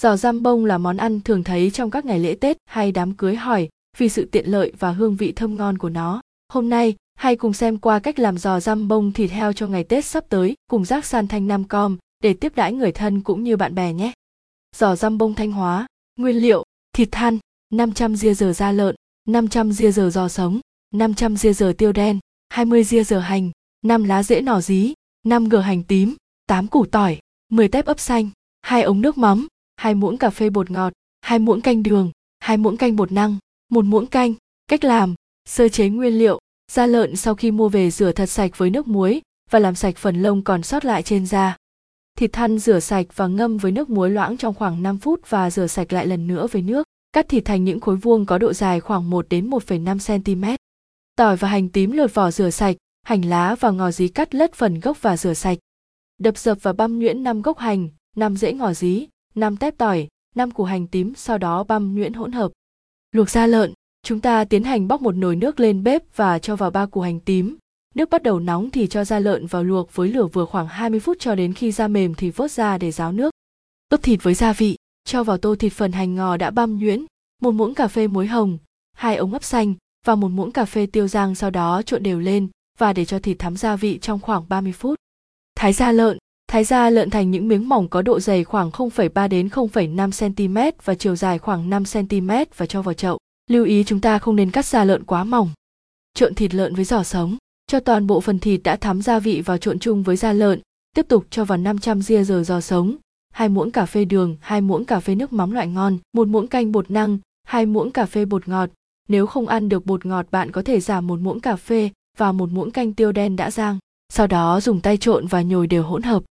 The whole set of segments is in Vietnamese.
Giò răm bông là món ăn thường thấy trong các ngày lễ Tết hay đám cưới hỏi vì sự tiện lợi và hương vị thơm ngon của nó. Hôm nay, hãy cùng xem qua cách làm giò răm bông thịt heo cho ngày Tết sắp tới cùng rác san thanh nam com để tiếp đãi người thân cũng như bạn bè nhé. Giò răm bông Thanh Hóa, nguyên liệu, thịt than, 500 ria giờ da lợn, 500 ria giờ giò sống, 500 ria giờ tiêu đen, 20 ria giờ hành, 5 lá rễ nỏ dí, 5 gờ hành tím, 8 củ tỏi, 10 tép ấp xanh, 2 ống nước mắm, 2 muỗng cà phê bột ngọt, 2 muỗng canh đường, 2 muỗng canh bột năng, 1 muỗng canh. Cách làm, sơ chế nguyên liệu, da lợn sau khi mua về rửa thật sạch với nước muối và làm sạch phần lông còn sót lại trên da. Thịt thăn rửa sạch và ngâm với nước muối loãng trong khoảng 5 phút và rửa sạch lại lần nữa với nước. Cắt thịt thành những khối vuông có độ dài khoảng 1 đến 1,5 cm. Tỏi và hành tím lột vỏ rửa sạch, hành lá và ngò dí cắt lất phần gốc và rửa sạch. Đập dập và băm nhuyễn 5 gốc hành, 5 rễ ngò dí, 5 tép tỏi, 5 củ hành tím sau đó băm nhuyễn hỗn hợp. Luộc da lợn, chúng ta tiến hành bóc một nồi nước lên bếp và cho vào ba củ hành tím. Nước bắt đầu nóng thì cho da lợn vào luộc với lửa vừa khoảng 20 phút cho đến khi da mềm thì vớt ra để ráo nước. Ướp thịt với gia vị, cho vào tô thịt phần hành ngò đã băm nhuyễn, một muỗng cà phê muối hồng, hai ống ấp xanh và một muỗng cà phê tiêu rang sau đó trộn đều lên và để cho thịt thắm gia vị trong khoảng 30 phút. Thái da lợn, thái da lợn thành những miếng mỏng có độ dày khoảng 0,3 đến 0,5 cm và chiều dài khoảng 5 cm và cho vào chậu. Lưu ý chúng ta không nên cắt da lợn quá mỏng. Trộn thịt lợn với giò sống, cho toàn bộ phần thịt đã thắm gia vị vào trộn chung với da lợn, tiếp tục cho vào 500 ria giờ giò sống, hai muỗng cà phê đường, hai muỗng cà phê nước mắm loại ngon, một muỗng canh bột năng, hai muỗng cà phê bột ngọt. Nếu không ăn được bột ngọt bạn có thể giảm một muỗng cà phê và một muỗng canh tiêu đen đã rang. Sau đó dùng tay trộn và nhồi đều hỗn hợp.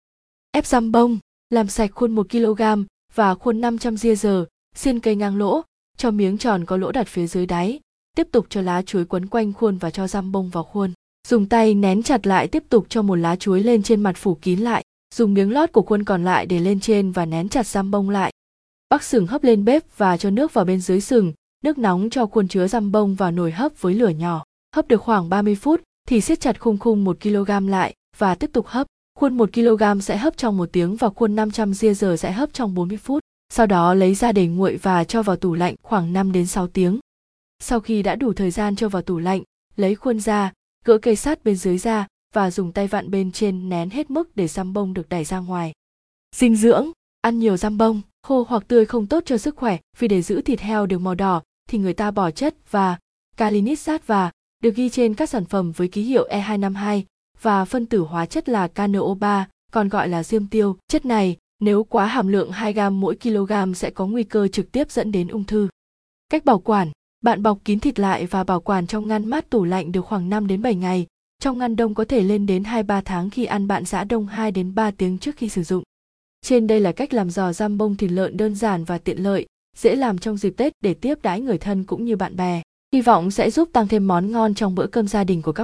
Ép răm bông, làm sạch khuôn 1 kg và khuôn 500 ria giờ, xiên cây ngang lỗ, cho miếng tròn có lỗ đặt phía dưới đáy. Tiếp tục cho lá chuối quấn quanh khuôn và cho răm bông vào khuôn. Dùng tay nén chặt lại tiếp tục cho một lá chuối lên trên mặt phủ kín lại. Dùng miếng lót của khuôn còn lại để lên trên và nén chặt răm bông lại. Bắc sừng hấp lên bếp và cho nước vào bên dưới sừng, nước nóng cho khuôn chứa răm bông vào nồi hấp với lửa nhỏ. Hấp được khoảng 30 phút thì siết chặt khung khung 1 kg lại và tiếp tục hấp. Khuôn 1 kg sẽ hấp trong 1 tiếng và khuôn 500 ria giờ sẽ hấp trong 40 phút. Sau đó lấy ra để nguội và cho vào tủ lạnh khoảng 5 đến 6 tiếng. Sau khi đã đủ thời gian cho vào tủ lạnh, lấy khuôn ra, gỡ cây sắt bên dưới ra và dùng tay vặn bên trên nén hết mức để răm bông được đẩy ra ngoài. Dinh dưỡng, ăn nhiều răm bông, khô hoặc tươi không tốt cho sức khỏe vì để giữ thịt heo được màu đỏ thì người ta bỏ chất và calinitsat và được ghi trên các sản phẩm với ký hiệu E252 và phân tử hóa chất là KNO3, còn gọi là diêm tiêu. Chất này, nếu quá hàm lượng 2 gram mỗi kg sẽ có nguy cơ trực tiếp dẫn đến ung thư. Cách bảo quản, bạn bọc kín thịt lại và bảo quản trong ngăn mát tủ lạnh được khoảng 5 đến 7 ngày. Trong ngăn đông có thể lên đến 2-3 tháng khi ăn bạn giã đông 2 đến 3 tiếng trước khi sử dụng. Trên đây là cách làm giò giam bông thịt lợn đơn giản và tiện lợi, dễ làm trong dịp Tết để tiếp đãi người thân cũng như bạn bè. Hy vọng sẽ giúp tăng thêm món ngon trong bữa cơm gia đình của các